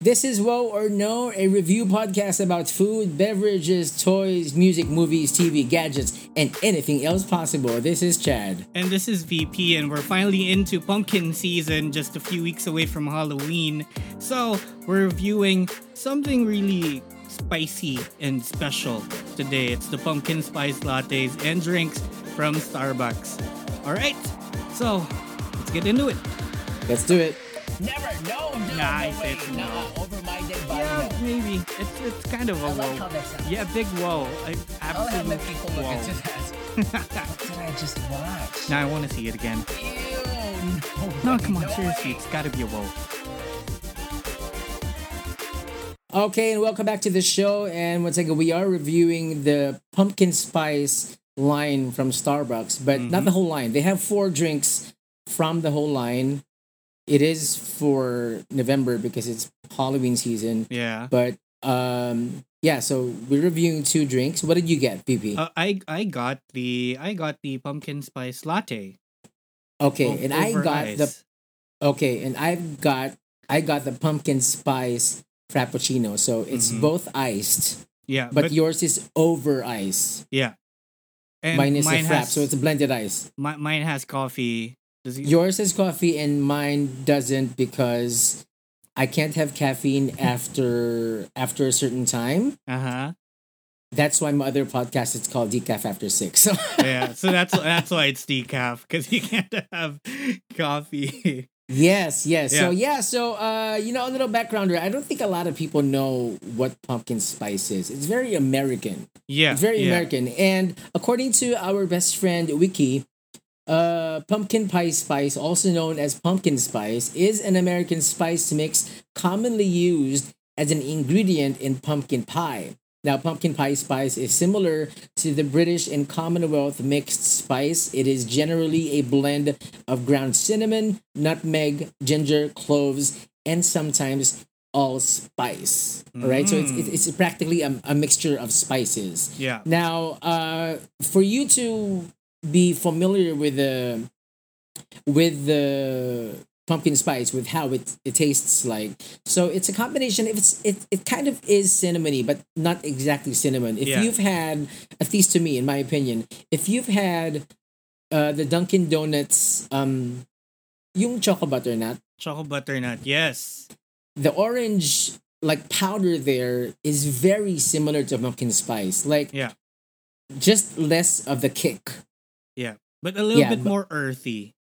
This is Woe or No, a review podcast about food, beverages, toys, music, movies, TV, gadgets, and anything else possible. This is Chad. And this is VP, and we're finally into pumpkin season, just a few weeks away from Halloween. So, we're reviewing something really spicy and special today. It's the pumpkin spice lattes and drinks from Starbucks. All right, so let's get into it. Let's do it. Never, no, no, Nah, I no said way. no. Nah, over my dead body. Yeah, no. maybe. It's it's kind of a I like whoa. how that sounds. Yeah, big whoa. I, I'll have absolute people look into that. What did I just watch? now I want to see it again. Ew, No, way, come on, no seriously, way. it's got to be a whoa. Okay, and welcome back to the show. And once again, we are reviewing the pumpkin spice line from Starbucks, but not mm-hmm. the whole line. They have four drinks from the whole line. It is for November because it's Halloween season. Yeah. But um yeah, so we're reviewing two drinks. What did you get, VP? Uh, I I got the I got the pumpkin spice latte. okay, o- and I got the okay, and I've got I got the pumpkin spice frappuccino. So it's Mhm. both iced, yeah, but, yours is over ice. yeah. And mine is mine a frap, has so it's a blended ice. mi- mine has coffee. Does it, Yours is coffee and mine doesn't because I can't have caffeine after after a certain time. uh huh. That's why my other podcast is called Decaf After Six. So Yeah, so that's that's why it's decaf because you can't have coffee. yes, yes. So Yeah. yeah, so uh, you know, a little background. I don't think a lot of people know what pumpkin spice is. It's very American. yeah, It's very yeah. American. And according to our best friend Wiki, uh, pumpkin pie spice, also known as pumpkin spice, is an American spice mix commonly used as an ingredient in pumpkin pie. Now, pumpkin pie spice is similar to the British and Commonwealth mixed spice. It is generally a blend of ground cinnamon, nutmeg, ginger, cloves, and sometimes allspice. All right, so it's, Mm. it's, it's practically a, a mixture of spices. Yeah, Now, uh, for you to be familiar with the with the pumpkin spice, with how it, it tastes like, so it's a combination. If it's it, it kind of is cinnamony, but not exactly cinnamon. If Yeah. you've had, at least to me, in my opinion, if you've had uh, the Dunkin' Donuts, um, yung choco butternut, choco butternut. Yes. the orange like powder there is very similar to pumpkin spice. Like Yeah. just less of the kick. Yeah, but a little Yeah, bit but- more earthy.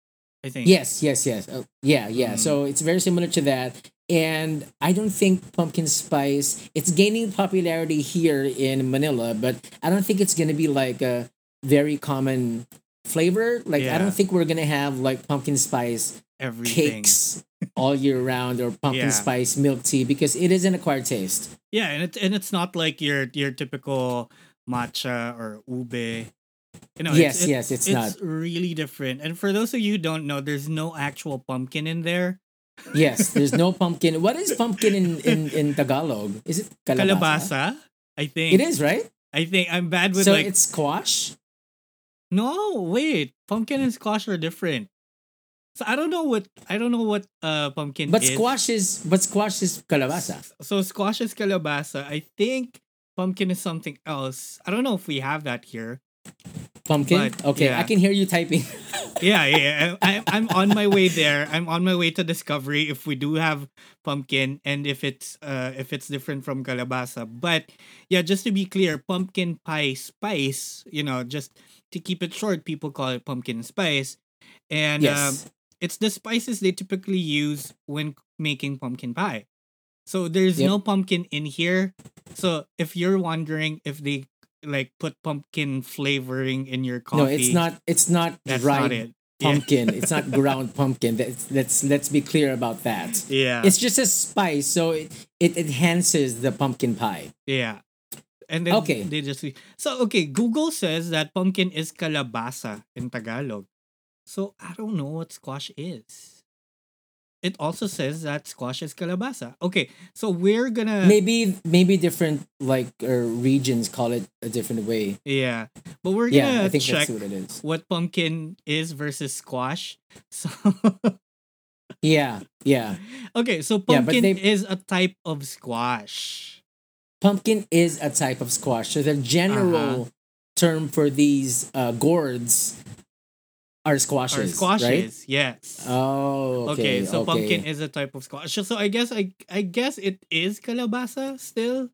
I think. Yes, yes, yes. Uh, yeah, yeah. Mm. So it's very similar to that. And I don't think pumpkin spice it's gaining popularity here in Manila, but I don't think it's gonna be like a very common flavor. Like I don't think we're gonna have like pumpkin spice Everything. cakes all year round or pumpkin Yeah. spice milk tea because it is an acquired taste. Yeah, and it's and it's not like your your typical matcha or ube. You know, yes, it's, it- yes, it's, not. really different. And for those of you who don't know, there's no actual pumpkin in there. Yes, there's no pumpkin. What is pumpkin in, in, in Tagalog? Is it calabasa? Calabasa, I think. It is, right? I think I'm bad with so like it's squash? No, wait. Pumpkin and squash are different. So I don't know what I don't know what uh pumpkin But is. squash is but squash is calabasa. So squash is calabasa. I think pumpkin is something else. I don't know if we have that here. Pumpkin? But, okay, yeah. I can hear you typing. Yeah, yeah. I, I'm on my way there. I'm on my way to discovery if we do have pumpkin and if it's uh if it's different from calabasa. But yeah, just to be clear, pumpkin pie spice. You know, just to keep it short, people call it pumpkin spice, and um, it's the spices they typically use when making pumpkin pie. So there's Yep. no pumpkin in here. So if you're wondering if they like put pumpkin flavoring in your coffee, no, it's not it's not That's dried not it. Yeah. pumpkin. it's not ground pumpkin. Let's let's let's be clear about that. Yeah, It's just a spice, so it, it enhances the pumpkin pie. yeah. And then Okay. they just so okay. Google says that pumpkin is calabasa in Tagalog. So I don't know what squash is. It also says that squash is calabasa. Okay, so we're gonna maybe maybe different like uh, regions call it a different way. yeah, but we're gonna I think check what it is. what pumpkin is versus squash. So Yeah, yeah. Okay, so Yeah, pumpkin they- is a type of squash. Pumpkin is a type of squash. So the general term for these uh, gourds are squashes. squashes, Right? yes. Oh, okay. okay, so okay. pumpkin is a type of squash. So, I guess I I guess it is calabasa still.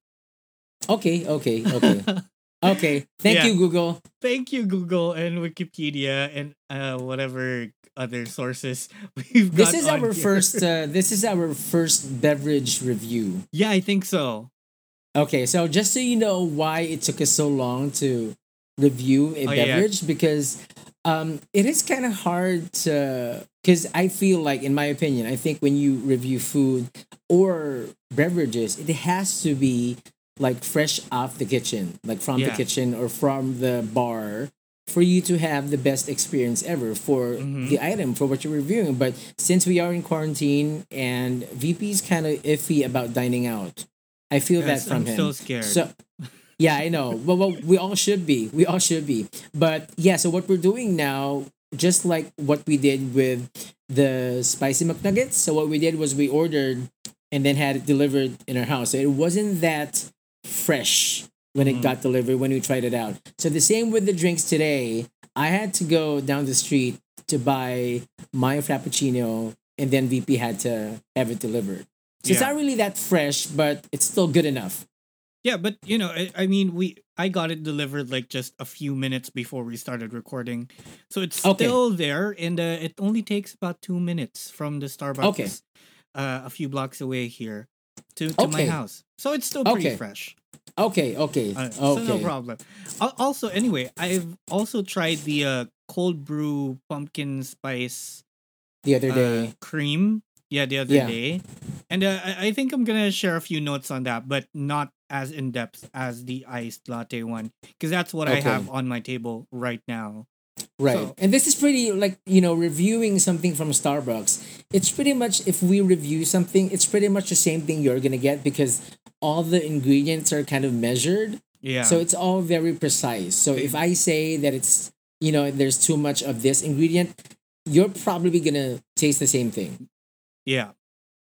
Okay, okay, okay. okay. Thank Yeah. you, Google. Thank you, Google and Wikipedia and uh whatever other sources we've got. This is our here. first uh, this is our first beverage review. Yeah, I think so. Okay, so just so you know why it took us so long to review a Oh, yeah. beverage because um it is kind of hard to cuz I feel like in my opinion, I think when you review food or beverages, it has to be like fresh off the kitchen, like from the kitchen or from the bar for you to have the best experience ever for Mhm. the item for what you're reviewing. But since we are in quarantine and VP is kind of iffy about dining out, I feel Yes, that from I'm him. so scared. So, yeah, I know. Well, well, we all should be. We all should be. But yeah, so what we're doing now, just like what we did with the spicy McNuggets. So what we did was we ordered and then had it delivered in our house. So it wasn't that fresh when it Mhm. got delivered when we tried it out. So the same with the drinks today. I had to go down the street to buy my frappuccino, and then VP had to have it delivered. So it's not really that fresh, but it's still good enough. Yeah, but you know, I, I mean, we I got it delivered like just a few minutes before we started recording, so it's Okay. still there, and uh, it only takes about two minutes from the Starbucks, Okay. uh, a few blocks away here, to, to my house. So it's still pretty Okay. fresh. Okay, okay, Uh, So no problem. Al- Also, anyway, I've also tried the uh, cold brew pumpkin spice The other uh, day, cream. Yeah, the other Yeah. day, and uh, I, I think I'm gonna share a few notes on that, but not as in depth as the iced latte one, because that's what I have on my table right now. right? so- and this is pretty like you know reviewing something from Starbucks. It's pretty much if we review something, it's pretty much the same thing you're gonna get because all the ingredients are kind of measured. Yeah. So it's all very precise. So if I say that it's you know there's too much of this ingredient, you're probably gonna taste the same thing. yeah,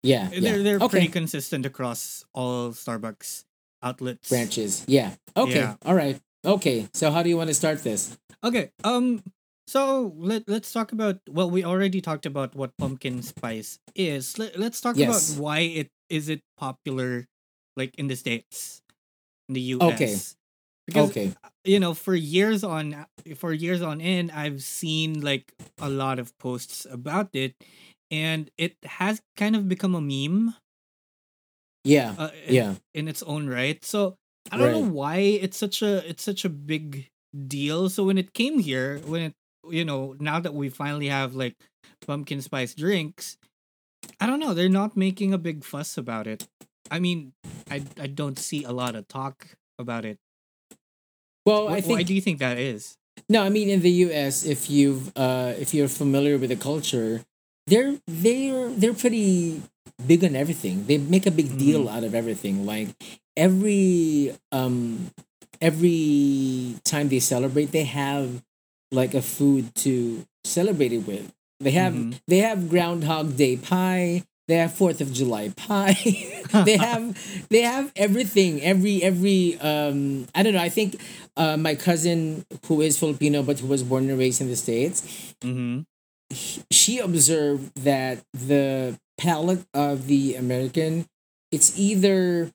Yeah, yeah. they're they're okay. pretty consistent across all Starbucks outlets. branches. Yeah. Okay. Yeah. All right. Okay. So how do you want to start this? Okay. Um. So let let's talk about. Well, we already talked about what pumpkin spice is. Let, let's talk Yes. about why it is it popular, like in the states, in the U.S. Okay. Because okay. you know, for years on, for years on end, I've seen like a lot of posts about it, and it has kind of become a meme. Yeah. Uh, Yeah. in its own right. So I don't know why it's such a it's such a big deal. So when it came here, when it you know now that we finally have like pumpkin spice drinks, I don't know. They're not making a big fuss about it. I mean, I I don't see a lot of talk about it. Well, I why think do you think that is? no. I mean, in the U.S., if you've uh, if you're familiar with the culture, they're they're they're pretty big on everything. They make a big deal out of everything. Like every um every time they celebrate, they have like a food to celebrate it with. They have Mhm. they have Groundhog Day pie. They have Fourth of July pie. they have they have everything. Every every um I don't know. I think uh, my cousin who is Filipino but who was born and raised in the states, Mm-hmm. She observed that the palate of the American, it's either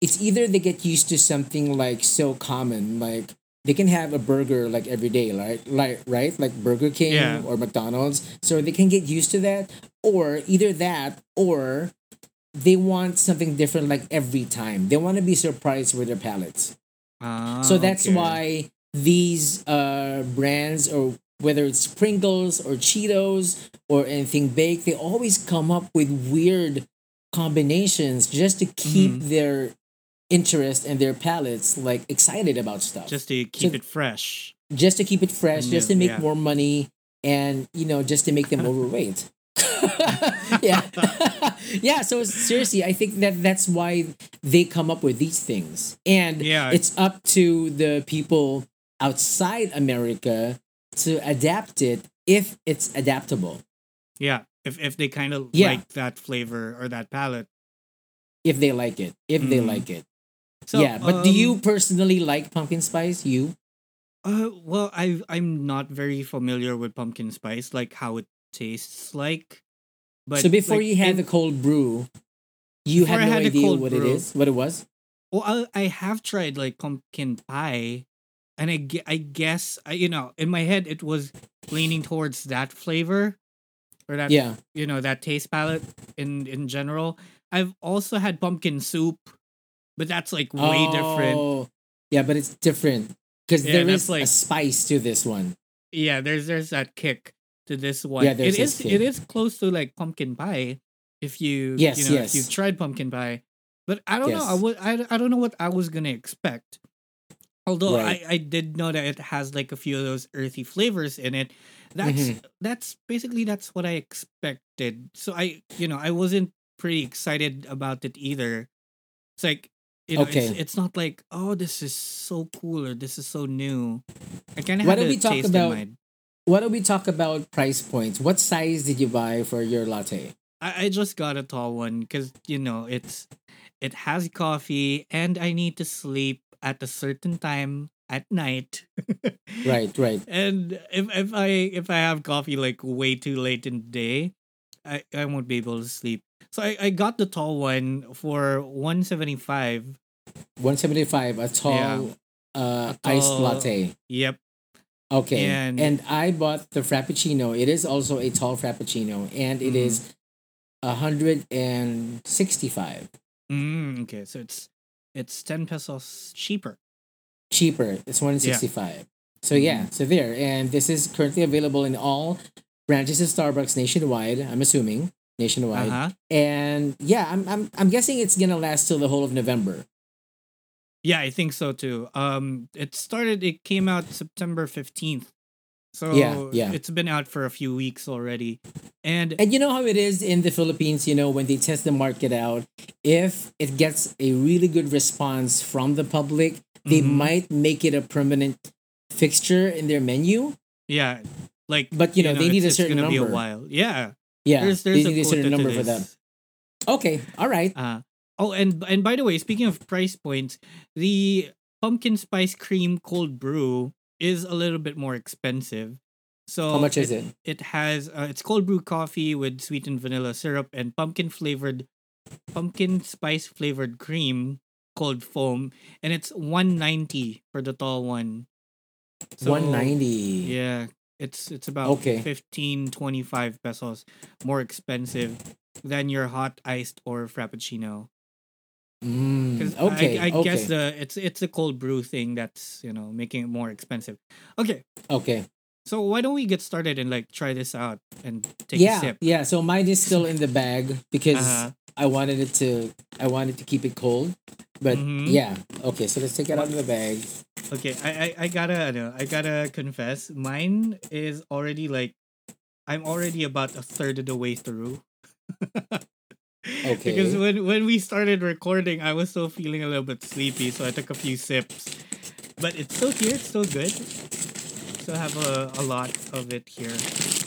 it's either they get used to something like so common, like they can have a burger like every day, right? Like right, like Burger King Yeah. or McDonald's, so they can get used to that, or either that, or they want something different like every time. They want to be surprised with their palates. Ah, So that's okay. why these uh, brands, or whether it's Pringles or Cheetos or anything baked, they always come up with weird combinations just to keep Mm-hmm. their interest and their palates like excited about stuff. just to keep So- it fresh. just to keep it fresh, just to make yeah. more money, and you know, just to make them overweight. yeah, yeah. So seriously, I think that that's why they come up with these things, and Yeah. it's up to the people outside America to adapt it if it's adaptable. Yeah. If if they kind of Yeah. like that flavor or that palette. if they like it. If they Mm. like it. So, yeah, but do you um, personally like pumpkin spice? You? Uh, well, I I'm not very familiar with pumpkin spice, like how it tastes like. But so before like, you had the cold brew, you had no had idea what it brew. is, what it was. Well, I, I have tried like pumpkin pie, and I, I guess I, you know in my head it was leaning towards that flavor, or that Yeah. you know that taste palette in in general. I've also had pumpkin soup, but that's like way different. Oh, Yeah, but it's different because Yeah, there is like- a spice to this one. Yeah, there's there's that kick to this one. Yeah, there's it is kick. is close to like pumpkin pie, if you Yes, you know yes. if you've tried pumpkin pie. But I don't know. I Yes. would I, I don't know what I was gonna expect. Although Right. I, I did know that it has like a few of those earthy flavors in it. That's Mhm. that's basically that's what I expected. So I you know I wasn't pretty excited about it either. It's like you know, Okay. it's, it's not like oh this is so cool or this is so new. I kind of Why had a we talk taste about- in mind. Why don't we talk about price points? What size did you buy for your latte? I, I just got a tall one because you know it's it has coffee and I need to sleep at a certain time at night. Right, right. And if if I if I have coffee like way too late in the day, I, I won't be able to sleep. So I, I got the tall one for one seventy five. 175, a tall, uh, A iced latte. Yep. Okay. And- And, I bought the Frappuccino. It is also a tall Frappuccino, and it Mhm. is a 165. Mm, okay, so it's it's ten pesos cheaper. Cheaper. It's 165. So yeah, so there. And this is currently available in all branches of Starbucks nationwide, I'm assuming. Nationwide. Uh huh. And yeah, I'm, I'm I'm guessing it's gonna last till the whole of November. Yeah, I think so too. Um, it started. It came out September fifteenth, so Yeah, yeah. it's been out for a few weeks already, and And you know how it is in the Philippines, you know, when they test the market out, if it gets a really good response from the public, they Mhm. might make it a permanent fixture in their menu. yeah, like But, you know, they need a certain it's gonna Be a while. Yeah, Yeah, there's there's they a need a certain number for that. this. Okay, all right. Uh, oh, and and by the way, speaking of price points, the pumpkin spice cream cold brew is a little bit more expensive. So How much is it? It has uh, it's cold brew coffee with sweetened vanilla syrup and pumpkin flavored pumpkin spice flavored cream cold foam and it's 190 for the tall one. So, 190. Yeah, it's it's about Okay. 15 25 pesos more expensive than your hot iced or frappuccino. Mm, okay, I, I okay, guess the it's it's a cold brew thing that's, you know, making it more expensive. Okay. okay. So why don't we get started and like try this out and take yeah, a sip? yeah. So mine is still in the bag because Uh-huh. I wanted it to. I wanted to keep it cold, but Mhm. yeah. Okay, so let's take it out of the bag. Okay, I, I I gotta I gotta confess, mine is already like I'm already about a third of the way through. Because when when we started recording, I was still feeling a little bit sleepy, so I took a few sips. But it's still here, it's still good. Still have a, a lot of it here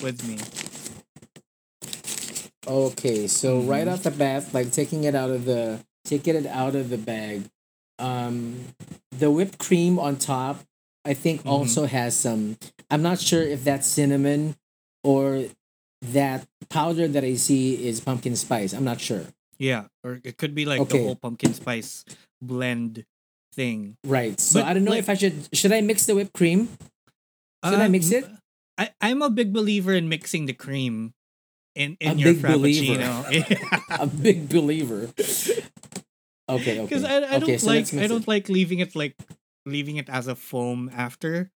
with me. Okay, so Mhm. right off the bat, like taking it out of the taking it out of the bag, um, the whipped cream on top, I think Mhm. also has some. I'm not sure if that's cinnamon or that powder that I see is pumpkin spice. I'm not sure. Yeah, or it could be like Okay. the whole pumpkin spice blend thing. Right. So But, I don't know like- if I should. Should I mix the whipped cream? Should I mix it? Um, I, I'm a big believer in mixing the cream in, in A your frappuccino. A big believer. Okay. Okay. Because I, I don't so like I don't it. like leaving it like leaving it as a foam after.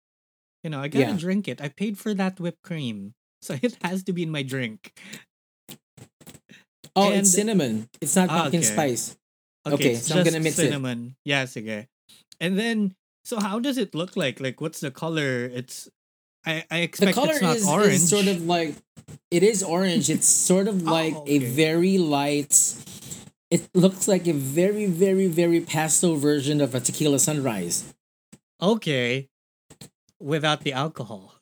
You know, I gotta Yeah. drink it. I paid for that whipped cream. So it has to be in my drink. Oh, and- it's cinnamon. It's not Ah, pumpkin okay. spice. Okay, Okay, so I'm gonna mix it. cinnamon. Yes, okay. And then so how does it look like? Like what's the color? It's I, I The expect color it's not is, orange. is sort of like it is orange. It's sort of Oh, like a very light. It looks like a very, very, very pastel version of a tequila sunrise okay. Without the alcohol.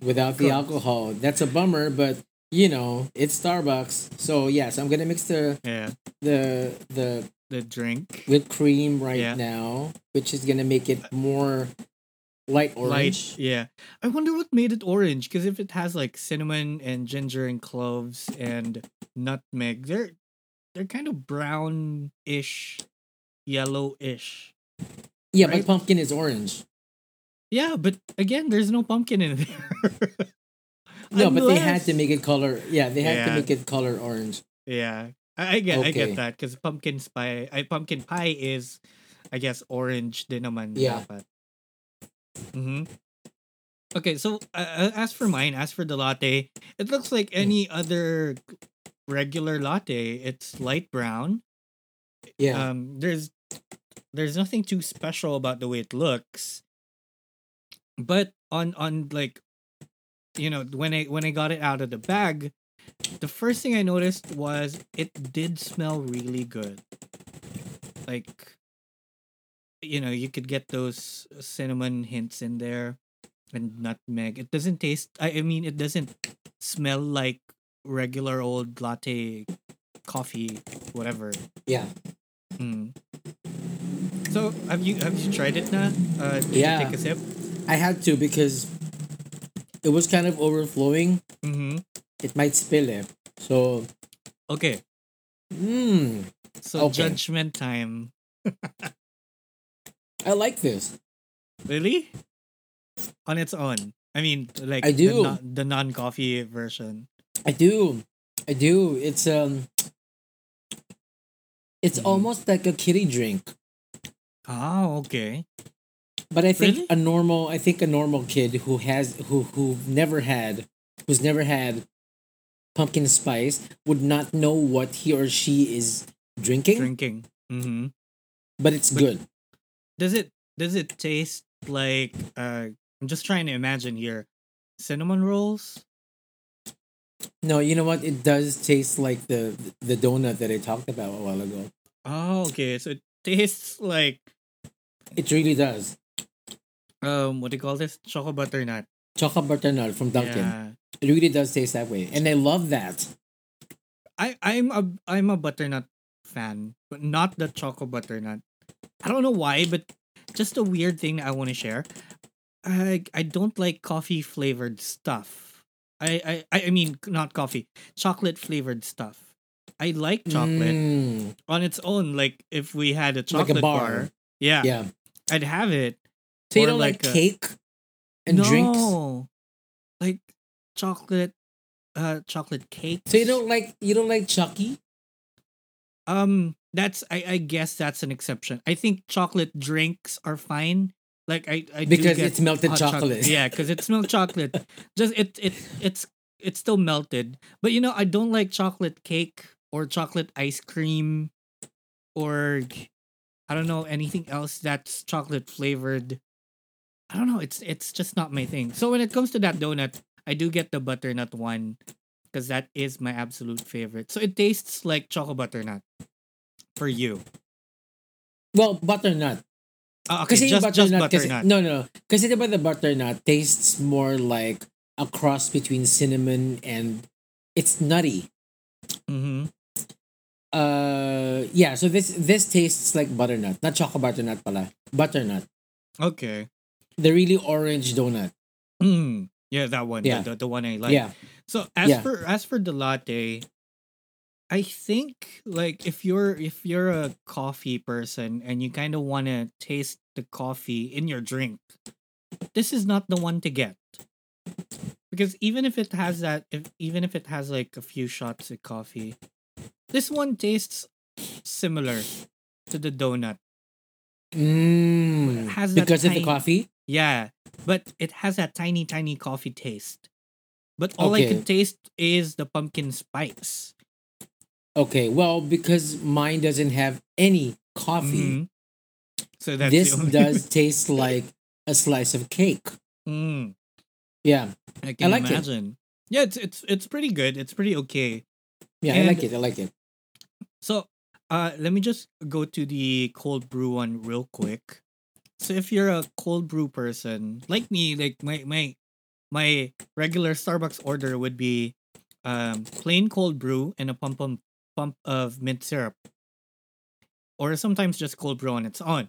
Without the alcohol. That's a bummer, but you know, it's Starbucks. So yes, I'm gonna mix the Yeah, the the the drink. whipped cream right Yeah. now, which is gonna make it more light orange. Light, yeah. I wonder what made it orange. Because if it has like cinnamon and ginger and cloves and nutmeg, they're they're kind of brownish, yellowish. Yeah, Right? but pumpkin is orange. Yeah, but again, there's no pumpkin in there. No, but they had to make it color. Yeah, they had to make it color orange. Yeah, I, I get, I get that because pumpkin pie, I pumpkin pie is, I guess, orange din naman Yeah. dapat. Mm-hmm. Okay, so uh, uh, as for mine, as for the latte, it looks like any other regular latte. It's light brown. Yeah. Um, there's there's nothing too special about the way it looks. But on on like you know, when I when I got it out of the bag, the first thing I noticed was it did smell really good. Like you know, you could get those cinnamon hints in there and nutmeg. It doesn't taste I, I mean it doesn't smell like regular old latte coffee whatever. yeah. Mm. So have you have you tried it now? Uh, Yeah. take a sip? I had to because it was kind of overflowing. Mm-hmm. It might spill it. So, Okay, mm, so Okay. judgment time. I like this. Really? On its own. I mean, like I do. the, non- the non-coffee version. I do. I do. It's um it's Mhm. almost like a kitty drink. Oh, okay. But I think Really? a normal I think a normal kid who has who who never had who's never had pumpkin spice would not know what he or she is drinking, Drinking. Mm-hmm. but it's But- good. Does it does it taste like uh I'm just trying to imagine here. Cinnamon rolls? No, you know what? It does taste like the the donut that I talked about a while ago. Oh, okay. So it tastes like It really does. Um what do you call this? Choco butternut. Chocolate butternut from Dunkin'. Yeah. It really does taste that way, and I love that. I I'm a I'm a butternut fan, but not the choco butternut. I don't know why, but just a weird thing I want to share. I I don't like coffee flavored stuff. I I I mean not coffee, chocolate flavored stuff. I like chocolate Mm, on its own. Like if we had a Like a chocolate bar. bar, yeah, yeah. I'd have it. So you don't like, like a- cake and no, drinks? like chocolate, uh, chocolate cake. So you don't like you don't like Chuckie? Um, that's I, I guess that's an exception. I think chocolate drinks are fine. Like I, I Because it's melted hot chocolate. Yeah, because it's milk chocolate. Just it it it's it's still melted. But you know, I don't like chocolate cake or chocolate ice cream or I don't know anything else that's chocolate flavored. I don't know. It's it's just not my thing. So when it comes to that donut, I do get the butternut one because that is my absolute favorite. So it tastes like chocolate butternut for you. Well, butternut. Uh, okay, Kasi just, just butternut, kasi, butternut. no, no. Kasi diba the butternut tastes more like a cross between cinnamon and it's nutty. Mm-hmm. Uh, yeah. So this this tastes like butternut, not chocolate butternut pala. Butternut, Okay. The really orange donut. Mm. Yeah, that one. Yeah. The, the, one I like. yeah. So as Yeah. for as for the latte, I think like if you're if you're a coffee person and you kind of want to taste the coffee in your drink, this is not the one to get. Because even if it has that if even if it has like a few shots of coffee, this one tastes similar to the donut. Mm, It has that because of the coffee. Yeah, but it has that tiny, tiny coffee taste. But all I can taste is the pumpkin spice. Okay. Well, because mine doesn't have any coffee. Mhm. So that's this does taste like a slice of cake. Mm, Yeah. I can like it. imagine. Yeah, it's it's it's pretty good. It's pretty okay. Yeah, I like it. I like it. So, uh, let me just go to the cold brew one real quick. So, if you're a cold brew person like me, like my my my regular Starbucks order would be um, plain cold brew and a pump pump pump of mint syrup, or sometimes just cold brew on its own.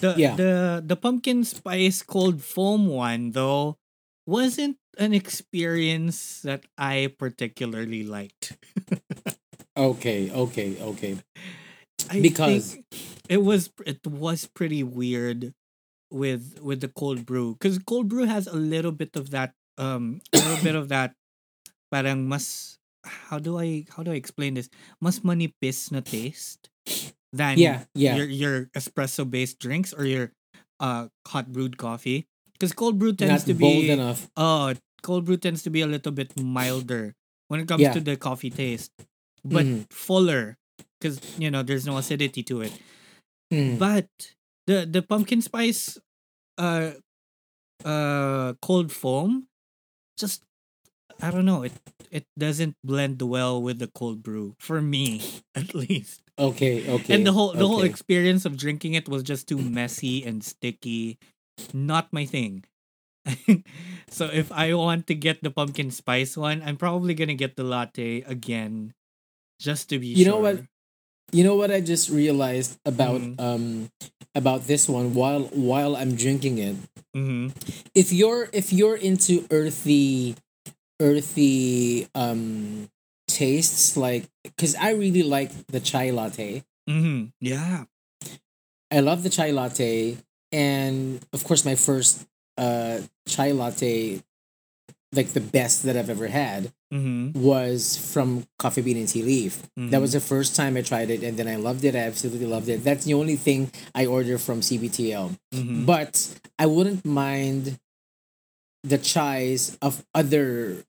The Yeah. the the pumpkin spice cold foam one though wasn't an experience that I particularly liked. Okay, okay, okay. I Because- it was it was pretty weird with with the cold brew because cold brew has a little bit of that um a little bit of that parang mas how do I how do I explain this mas manipis na taste than Yeah, yeah. your your espresso based drinks or your uh hot brewed coffee because cold brew tends Not to bold be enough. oh cold brew tends to be a little bit milder when it comes Yeah. to the coffee taste but Mhm. fuller because you know there's no acidity to it Mm. but the the pumpkin spice uh uh cold foam just i don't know it it doesn't blend well with the cold brew for me at least Okay, okay. and the whole the whole experience of drinking it was just too messy and sticky not my thing so if i want to get the pumpkin spice one i'm probably gonna get the latte again just to be You sure know what? You know what I just realized about Mhm. um about this one while while I'm drinking it. hmm If you're if you're into earthy earthy um tastes like cuz I really like the chai latte. Mm-hmm. yeah I love the chai latte and of course my first uh chai latte like the best that I've ever had hmm was from Coffee Bean and Tea Leaf. Mm-hmm. That was the first time I tried it, and then I loved it. I absolutely loved it. That's the only thing I order from CBTL. hmm But I wouldn't mind the chais of other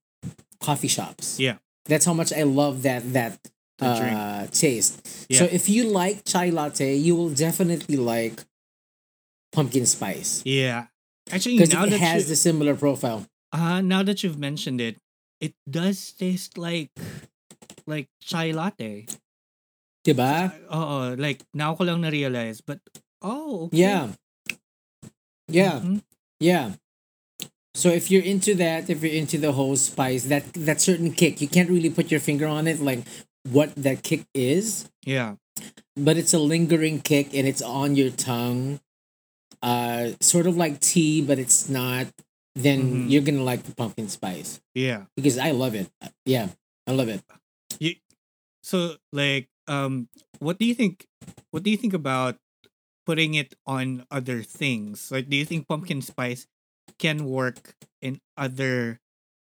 coffee shops. Yeah. that's how much I love that that uh, taste. Yeah. So if you like chai latte, you will definitely like pumpkin spice Yeah. Actually, because it has you, the similar profile. Uh, now that you've mentioned it, it does taste like like chai latte. Diba? Oh, like now ko lang na-realize. But, oh, okay. Yeah. Yeah. Mhm. Yeah. So if you're into that, if you're into the whole spice, that that certain kick, you can't really put your finger on it, like what that kick is, Yeah. but it's a lingering kick and it's on your tongue. Uh, sort of like tea, but it's not. Then Mhm. you're gonna like the pumpkin spice Yeah. because I love it. Yeah, I love it. You, So, like, um, what do you think? What do you think about putting it on other things? Like, do you think pumpkin spice can work in other,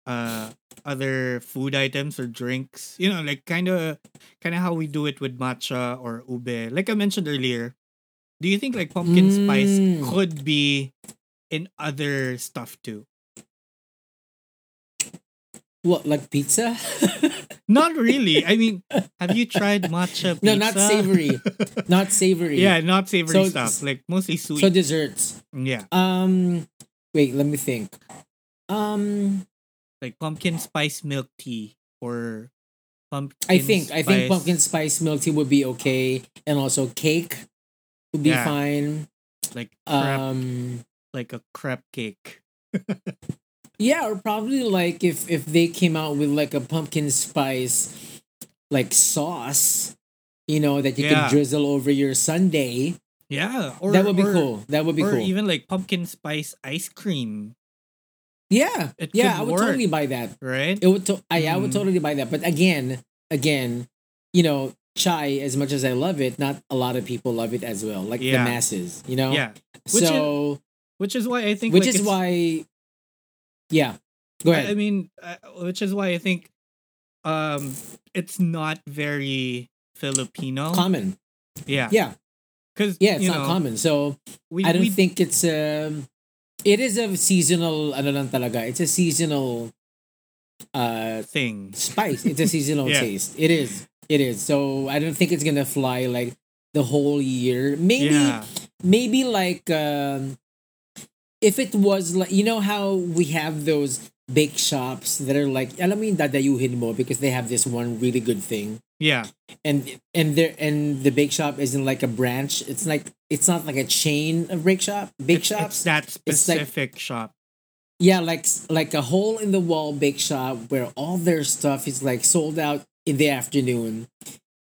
uh, other food items or drinks? You know, like kind of, kind of how we do it with matcha or ube. Like I mentioned earlier, do you think like pumpkin spice Mm. could be in other stuff too? What like pizza? Not really. I mean, have you tried matcha pizza? no, not savory. not savory. Yeah, not savory So stuff. Like mostly sweet. So desserts. yeah, Um, wait, let me think. Um, like pumpkin spice milk tea or pumpkin. I think I think pumpkin spice milk tea would be okay, and also cake would be Yeah. fine. like Um, like a crepe cake. yeah, or probably like if if they came out with like a pumpkin spice like sauce, you know, that you Yeah. can drizzle over your sundae. Yeah, or that would be or- cool. That would be or cool. even like pumpkin spice ice cream, yeah, It yeah, I would work. totally buy that. right? It would. To- I, I would Mm. totally buy that. But again, again, you know, chai. As much as I love it, not a lot of people love it as well. Like Yeah. the masses, you know. yeah, Which So, which is why I think. which like, is why. Yeah. Go I, I mean, uh, which is why I think, um, it's not very Filipino. common. yeah, Yeah. because Yeah. It's not know, common. So We, I don't we, think it's um. It is a seasonal. Ano lang talaga. It's a seasonal. Uh, thing. spice. It's a seasonal Yeah. taste. It is. It is. So I don't think it's gonna fly like the whole year. Maybe. Yeah, maybe like um if it was like you know how we have those bake shops that are like alam mo yung dadayuhin mo because they have this one really good thing yeah, and and there and the bake shop isn't like a branch it's like it's not like a chain of bake shop bake it's, shops it's that It's like- specific shop. Yeah, like like a hole in the wall bake shop where all their stuff is like sold out in the afternoon.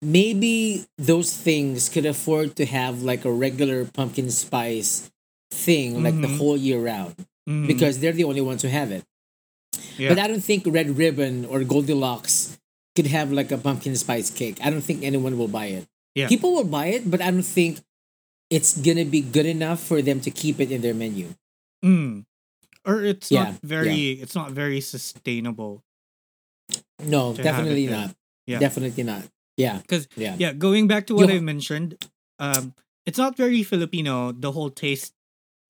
Maybe those things could afford to have like a regular pumpkin spice thing like the Mhm. whole year round Mhm. because they're the only ones who have it. yeah. But I don't think Red Ribbon or Goldilocks could have like a pumpkin spice cake. I don't think anyone will buy it. Yeah. People will buy it, but I don't think it's gonna be good enough for them to keep it in their menu. Mm. Or it's Yeah, not very it's not very sustainable. No, definitely not. Yeah. Definitely not. Yeah. 'Cause, yeah. Yeah, going back to what Yo- I mentioned, um, it's not very Filipino, the whole taste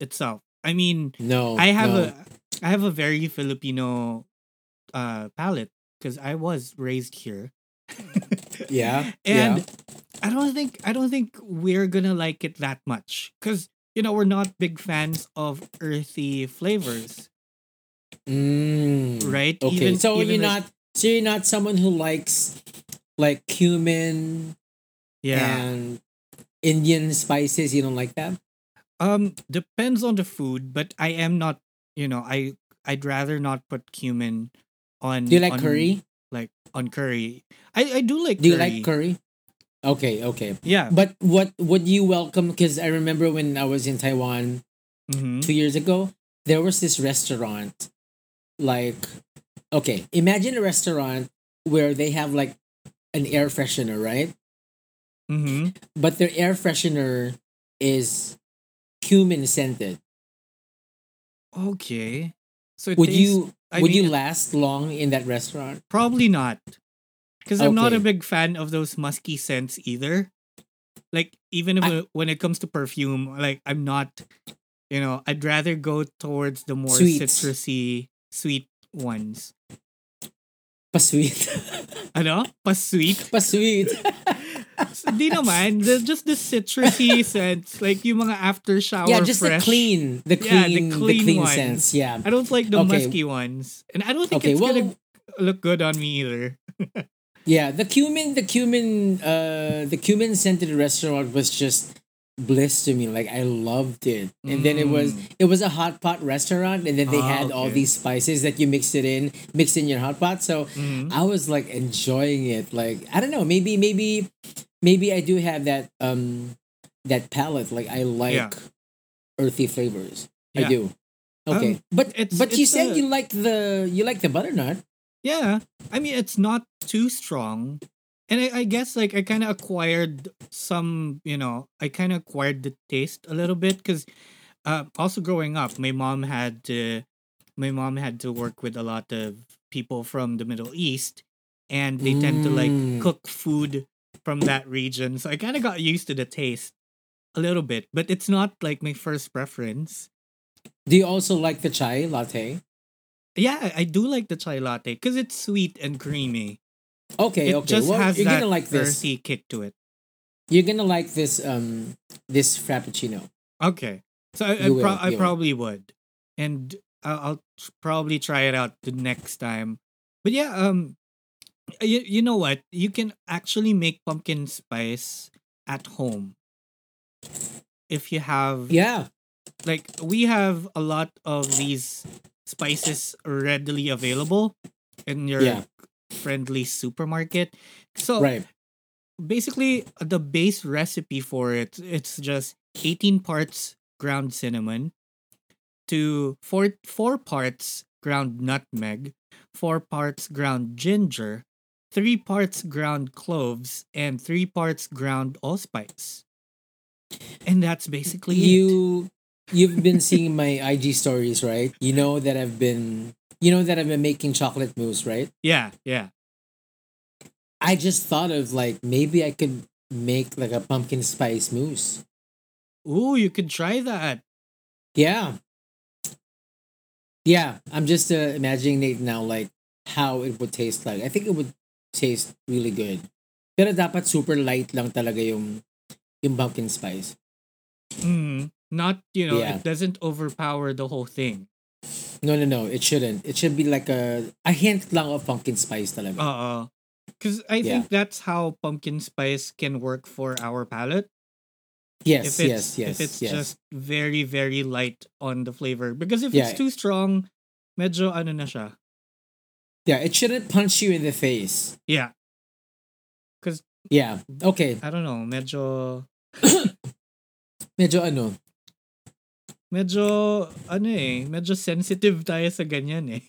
itself. I mean, No. I have no. a I have a very Filipino uh palate because I was raised here. yeah. and yeah. I don't think I don't think we're gonna like it that much because you know we're not big fans of earthy flavors, Mm, right? Okay. Even- so even you're like- not so you're not someone who likes like cumin yeah. and Indian spices. You don't like that? Um, depends on the food, but I am not. You know, I I'd rather not put cumin on. Do you like on, curry? Like on curry, I I do like. Do you like curry? Okay, okay. Yeah. But what would you welcome? Because I remember when I was in Taiwan mhm. two years ago, there was this restaurant. Like, okay, imagine a restaurant where they have like an air freshener, right? Mhm. But their air freshener is cumin scented. Okay. So Would tastes- you I would mean, you last long in that restaurant? Probably not. Because I'm not a big fan of those musky scents either. Like, even if I- when it comes to perfume, like, I'm not, you know, I'd rather go towards the more Sweets. citrusy, sweet ones. Pa-sweet. Ano? Pa-sweet? Pa-sweet. Di naman. The, just the citrusy scents. Like, yung mga after shower yeah, just fresh. the clean, the Yeah, the clean, the clean clean, ones. sense. Yeah. I don't like the Okay. musky ones. And I don't think Okay, it's well, gonna look good on me either. Yeah, the cumin, the cumin, uh, the cumin scented restaurant was just bliss to me. Like I loved it, and then it was Mm. it was a hot pot restaurant, and then they Ah, had all these spices that you mixed it in, mixed in your hot pot. So Mhm. I was like enjoying it. Like I don't know, maybe maybe maybe I do have that um that palate. Like I like Yeah. earthy flavors. Yeah. I do. Okay, Um, but it's- but you it's said a- you like the you like the butternut. Yeah, I mean it's not too strong, and I, I guess like I kind of acquired some, you know, I kind of acquired the taste a little bit because, uh, also growing up, my mom had to, my mom had to work with a lot of people from the Middle East, and they tend to like Mm. cook food from that region, so I kind of got used to the taste a little bit, but it's not like my first preference. Do you also like the chai latte? Yeah, I do like the chai latte because it's sweet and creamy. Okay, it okay. just well, has you're gonna like this. kick to it. You're gonna like this um this frappuccino. Okay, so I, I, will, pro- I probably would, and I'll, I'll tr- probably try it out the next time. But yeah, um, you, you know what? You can actually make pumpkin spice at home if you have Yeah. like we have a lot of these spices readily available in your Yeah. Friendly supermarket. So Right. basically the base recipe for it it's just 18 parts ground cinnamon to four four parts ground nutmeg four parts ground ginger three parts ground cloves and three parts ground allspice and that's basically it. You you've been seeing my IG stories, right? You know that I've been you know that I've been making chocolate mousse, right? yeah yeah I just thought of like maybe I could make like a pumpkin spice mousse. Ooh, you could try that Yeah. Yeah, I'm just uh, imagining it now like how it would taste like. I think it would taste really good. Pero dapat super light lang talaga yung yung pumpkin spice. mm, not you know Yeah. it doesn't overpower the whole thing No, no, no. It shouldn't. It should be like a a hint lang of pumpkin spice talaga. uh uh. because i Yeah. think that's how pumpkin spice can work for our palate yes, if it's yes, yes, if it's yes. just very very light on the flavor because if Yeah. it's too strong medyo ano na siya. Yeah, it shouldn't punch you in the face. Yeah. Because... Yeah. Okay. I don't know, medyo Medyo ano. Medyo ano eh, medyo sensitive tayo sa ganyan eh.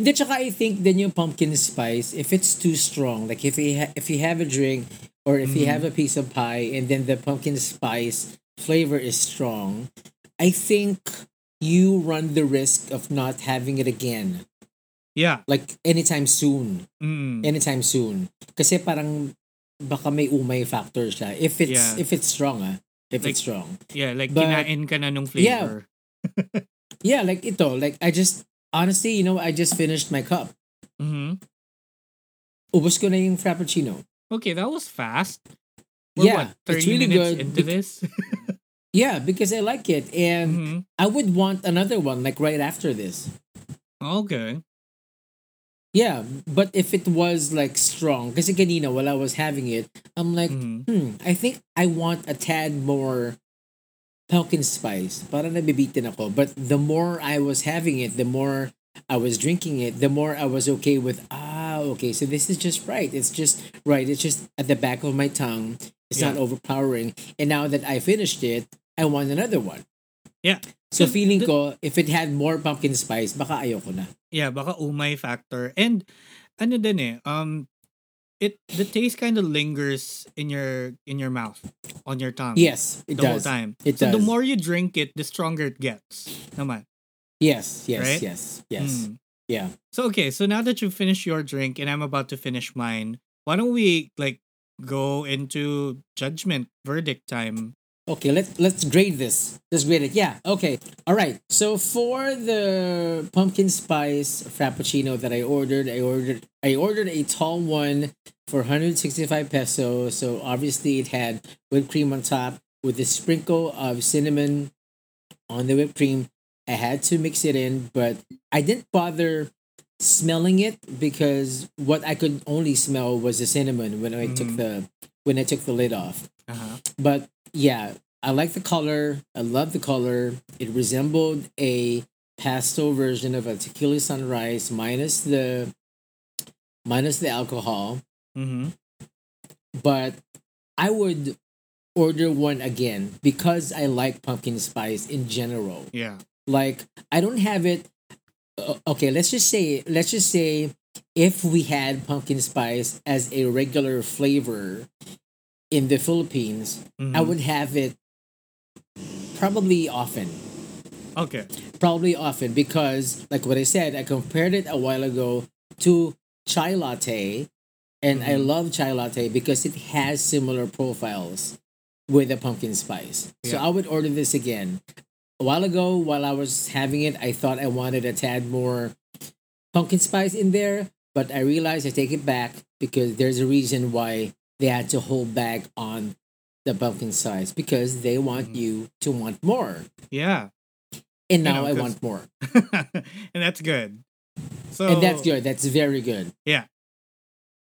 Hindi, tsaka I think then yung pumpkin spice, if it's too strong, like if you, ha- if you have a drink or if you Mhm. have a piece of pie and then the pumpkin spice flavor is strong, I think you run the risk of not having it again. Yeah. Like anytime soon. Mm. Anytime soon. Kasi parang baka may umay factor siya. If it's Yeah. if it's strong ah. If Like- it's strong. Yeah, like But- kinain ka na nung Yeah. flavor. Yeah, like ito. Like I just, honestly, you know, I just finished my cup. Mhm. Ubus ko na yung frappuccino. Okay, that was fast. We're Yeah, what, 30 it's really minutes good. into this? Yeah, because I like it. And Mhm. I would want another one like right after this. Okay. Yeah, but if it was like strong, kasi kanina while I was having it, I'm like, Mhm. hmm, I think I want a tad more pumpkin spice. Para nabibitin ako. But the more I was having it, the more I was drinking it, the more I was okay with, ah, okay, so this is just right. It's just right. It's just at the back of my tongue. It's not overpowering. And now that I finished it, I want another one. Yeah. So So feeling the- ko, if it had more pumpkin spice, baka ayoko na. Yeah, baka umay factor. And ano din eh, um it the taste kind of lingers in your in your mouth, on your tongue. Yes, it the does. whole time. It so does. the more you drink it, the stronger it gets. Naman. Yes, yes, Right? yes, yes. Mm. Yeah. So okay, so now that you finished your drink and I'm about to finish mine, why don't we like go into judgment verdict time? Okay, let's let's grade this. Let's grade it. Yeah. Okay. All right. So for the pumpkin spice frappuccino that I ordered, I ordered I ordered a tall one for 165 pesos. So obviously it had whipped cream on top with a sprinkle of cinnamon on the whipped cream. I had to mix it in, but I didn't bother smelling it because what I could only smell was the cinnamon when I took Mhm. the when I took the lid off. Uh-huh. But yeah, I like the color. I love the color. It resembled a pastel version of a tequila sunrise minus the minus the alcohol. Mhm. But I would order one again because I like pumpkin spice in general. Yeah. Like I don't have it. uh, Okay, let's just say let's just say if we had pumpkin spice as a regular flavor in the Philippines, I Mhm. would have it probably often. Okay. Probably often because, like what I said, I compared it a while ago to chai latte, and I Mhm. love chai latte because it has similar profiles with the pumpkin spice. So I would order this again. A while ago, while I was having it, I thought I wanted a tad more pumpkin spice in there, but I realized I take it back because there's a reason why they had to hold back on the pumpkin size because they want Mhm. you to want more. Yeah. And You now know, I want more. and that's good. So and that's good. That's very good. Yeah.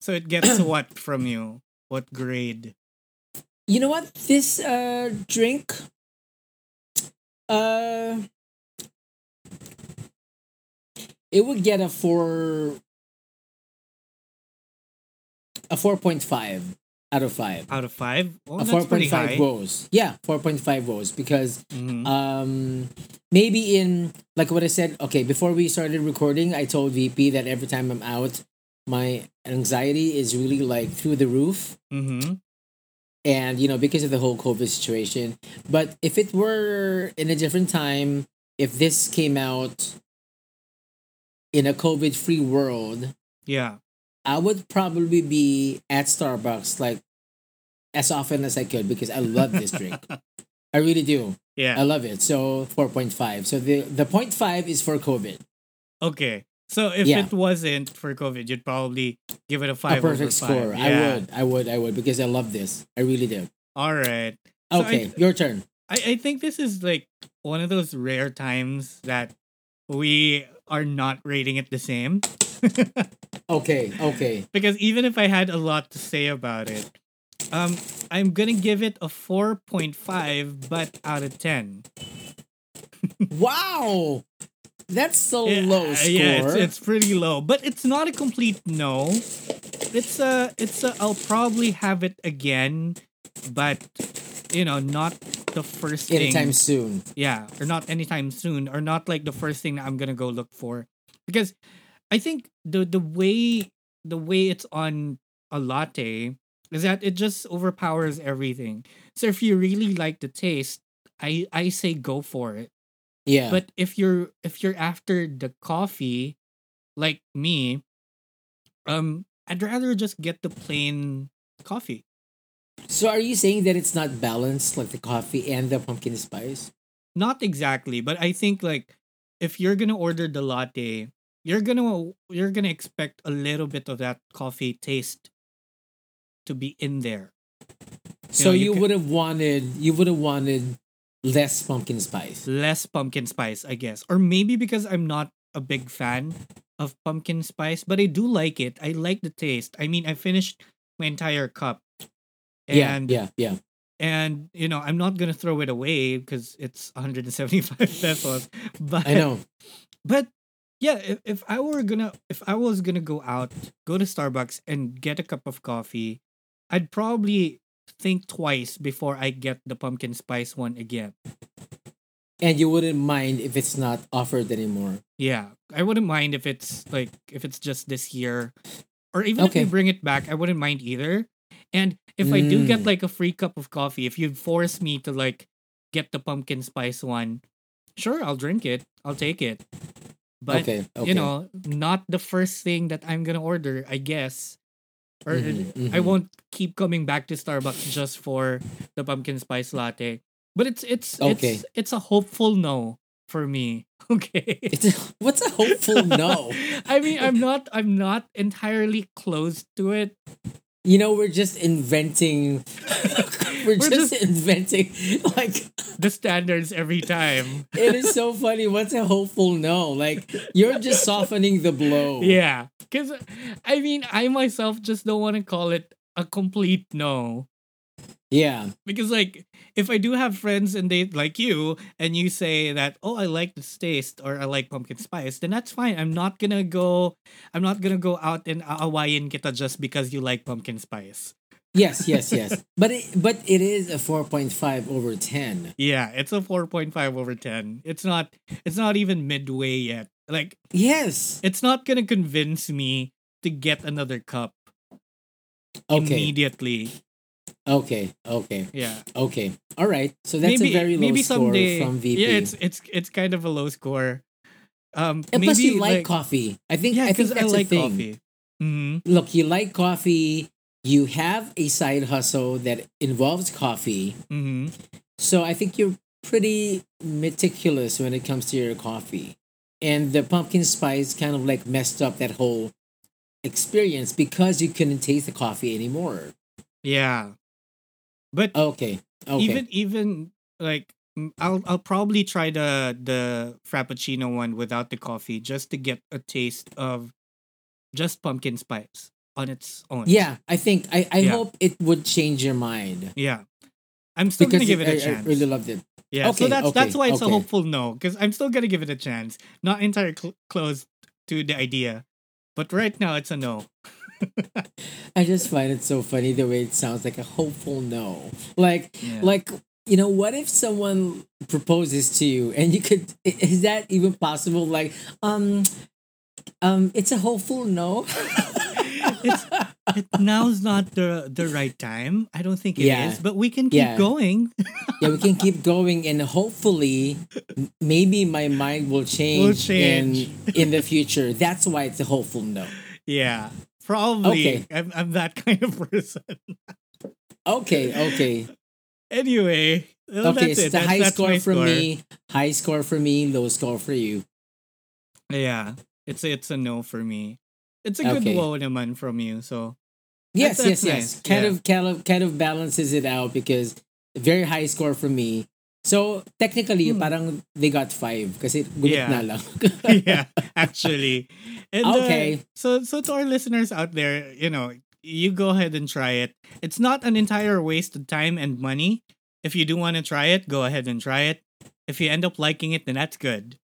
So it gets what from you? What grade? You know what? This uh drink uh it would get a 4 a 4.5 out of 5. Out of five? Oh, a 4.5 high. woes. Yeah, 4.5 woes because Mhm. um maybe in like what I said, okay, before we started recording, I told VP that every time I'm out, my anxiety is really like through the roof. Mhm. And you know, because of the whole COVID situation. But if it were in a different time, if this came out in a COVID free world, Yeah. I would probably be at Starbucks like as often as I could because I love this drink. I really do. Yeah. I love it. So 4.5. So the the point five is for COVID. Okay. So if Yeah. it wasn't for COVID, you'd probably give it a A five. over perfect five. score. I Yeah. would. I would. I would because I love this. I really do. All right. So Okay, your turn. I, I think this is like one of those rare times that we are not rating it the same. Okay. Okay. because even if I had a lot to say about it, um, I'm gonna give it a four point five, but out of ten. wow. That's a Yeah, low score. Yeah, it's, it's pretty low, but it's not a complete no. It's a, it's a. I'll probably have it again, but you know, not the first thing. Anytime soon. Yeah, or not anytime soon, or not like the first thing that I'm gonna go look for, because I think the the way the way it's on a latte is that it just overpowers everything. So if you really like the taste, I I say go for it. Yeah. But if you're if you're after the coffee, like me, um, I'd rather just get the plain coffee. so are you saying that it's not balanced, like the coffee and the pumpkin spice? Not exactly, but I think like if you're gonna order the latte, you're gonna you're gonna expect a little bit of that coffee taste to be in there. So you you, would have wanted you would have wanted less pumpkin spice. Less pumpkin spice, I guess. Or maybe because I'm not a big fan of pumpkin spice, but I do like it. I like the taste. I mean, I finished my entire cup. And yeah, yeah, yeah. and you know, I'm not gonna throw it away because it's 175 pesos. But I know. But yeah, if, if I were gonna if I was gonna go out, go to Starbucks and get a cup of coffee, I'd probably think twice before I get the pumpkin spice one again. And you wouldn't mind if it's not offered anymore. Yeah. I wouldn't mind if it's like if it's just this year. Or even if Okay. you bring it back, I wouldn't mind either. And if I do get Mm. like a free cup of coffee, if you'd force me to like get the pumpkin spice one, sure, I'll drink it. I'll take it. But okay, okay. you know, not the first thing that I'm gonna order, I guess. Or Mhm, I mhm. won't keep coming back to Starbucks just for the pumpkin spice latte. But it's it's Okay. it's it's a hopeful no for me. Okay. It's what's a hopeful no? I mean, I'm not I'm not entirely close to it. You know, we're just inventing. we're, We're just, just- inventing. Like The standards every time. it is so funny. What's a hopeful no? Like you're just softening the blow. Yeah. Cause I mean I myself just don't want to call it a complete no. Yeah. because like if i do have friends and they like you and you say that oh i like this taste or i like pumpkin spice then that's fine i'm not gonna go i'm not gonna go out and awayin kita just because you like pumpkin spice Yes. Yes. Yes. but it, but it is a four point five over ten. yeah it's a 4.5 over 10 it's not it's not even midway yet like Yes. it's not gonna convince me to get another cup Okay. immediately Okay. Okay. yeah Okay. All right. So that's maybe a very low maybe score someday from VP. yeah it's it's it's kind of a low score um and plus, maybe you like, coffee. I think. Yeah, I think because I, that's like a thing. coffee. hmm Look, you like coffee. You have a side hustle that involves coffee. hmm So I think you're pretty meticulous when it comes to your coffee. And the pumpkin spice kind of like messed up that whole experience because you couldn't taste the coffee anymore. Yeah, but Okay. Okay. even even like I'll I'll probably try the the frappuccino one without the coffee just to get a taste of just pumpkin spice on its own. yeah, I think I, I Yeah. hope it would change your mind. yeah. I'm still Because gonna give it I, a I chance. really loved it. yeah, so Okay, that's that's okay, why it's a hopeful no because I'm still gonna give it a chance. Not entirely cl- closed to the idea, but right now it's a no. I just find it so funny the way it sounds like a hopeful no. Like Yeah. like you know what if someone proposes to you and you could is that even possible like um um it's a hopeful no it's it, now's not the the right time. I don't think it is, Yeah. but we can keep Yeah. going. yeah we can keep going and hopefully maybe my mind will change, change. in in the future that's why it's a hopeful no yeah, probably. Okay. I'm I'm that kind of person. okay okay Anyway, well, okay that's so the That's, high that's score for score. me high score for me low score for you Yeah, it's it's a no for me. It's a good Okay. whoa naman from you. So Yes, That's- yes, that's yes. nice. Kind Yeah. of, kind of, kind of balances it out because very high score for me. So technically, Hmm. parang they got five kasi gulit Yeah. na lang. yeah, actually. And, uh, Okay. so so to our listeners out there, you know, you go ahead and try it. It's not an entire waste of time and money. If you do want to try it, go ahead and try it. If you end up liking it, then that's good.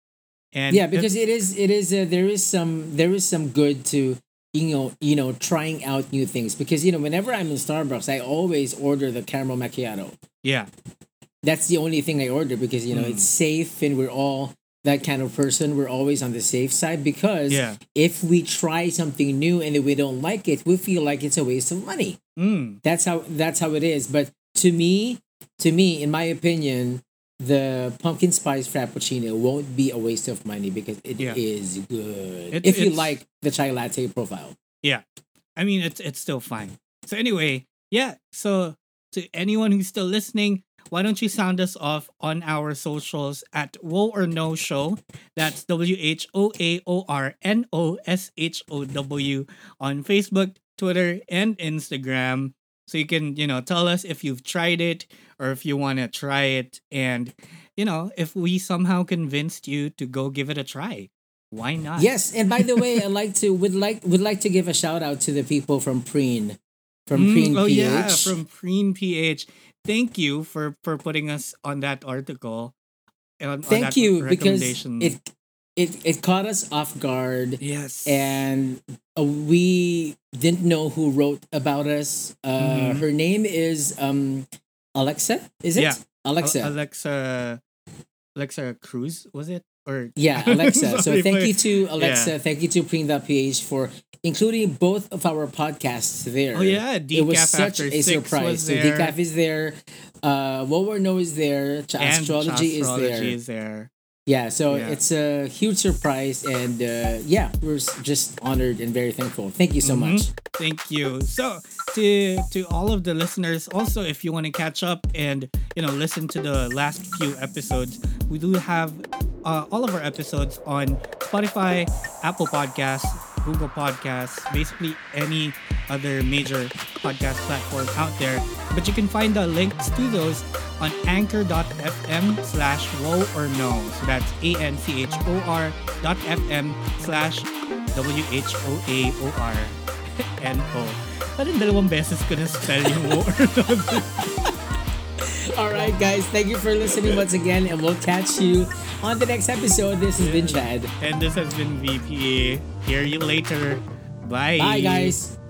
And yeah because it is it is uh, there is some there is some good to you know you know trying out new things because you know whenever i'm in starbucks i always order the caramel macchiato yeah, that's the only thing i order because you know Mm. it's safe and we're all that kind of person we're always on the safe side because yeah. if we try something new and we don't like it we feel like it's a waste of money Mm. that's how that's how it is but to me to me in my opinion the pumpkin spice frappuccino won't be a waste of money because it is Yeah. good It- if you like the chai latte profile Yeah. I mean, it's it's still fine. So anyway, yeah. So to anyone who's still listening, why don't you sound us off on our socials at Whoa or No Show? That's W H O A O R N O S H O W on Facebook, Twitter, and Instagram. So you can, you know, tell us if you've tried it or if you want to try it. And, you know, if we somehow convinced you to go give it a try, why not? yes and by the way i'd like to would like would like to give a shout out to the people from preen from Mm, preen oh ph yeah, from Preen PH. Thank you for for putting us on that article. On, on thank that you because it it it caught us off guard yes and uh, we didn't know who wrote about us. Uh, Mhm. Her name is um, Alexa. Is it Yeah. Alexa? Al- Alexa Alexa Cruz was it or yeah, Alexa. so thank you to Alexa. Thank you to Preen.ph for including both of our podcasts there. Oh yeah, Decaf it was such a surprise. So. Decaf is there. Uh, what we know is there. And astrology, is there. Astrology is there. Yeah, so Yeah. it's a huge surprise, and uh, yeah, we're just honored and very thankful. Thank you so Mhm. much. Thank you. So to to all of the listeners, also if you want to catch up and you know listen to the last few episodes, we do have uh, all of our episodes on Spotify, Apple Podcasts, Google Podcasts, basically any other major podcast platform out there. But you can find the links to those on anchor.fm slash whoa or no. So that's A-N-C-H-O-R dot FM slash W-H-O-A-O-R N-O. Parang dalawang beses ko na spell yung whoa or no. All right, guys, thank you for listening once again, and we'll catch you on the next episode. This has been Chad. And this has been VPA. Hear you later. Bye. Bye, guys.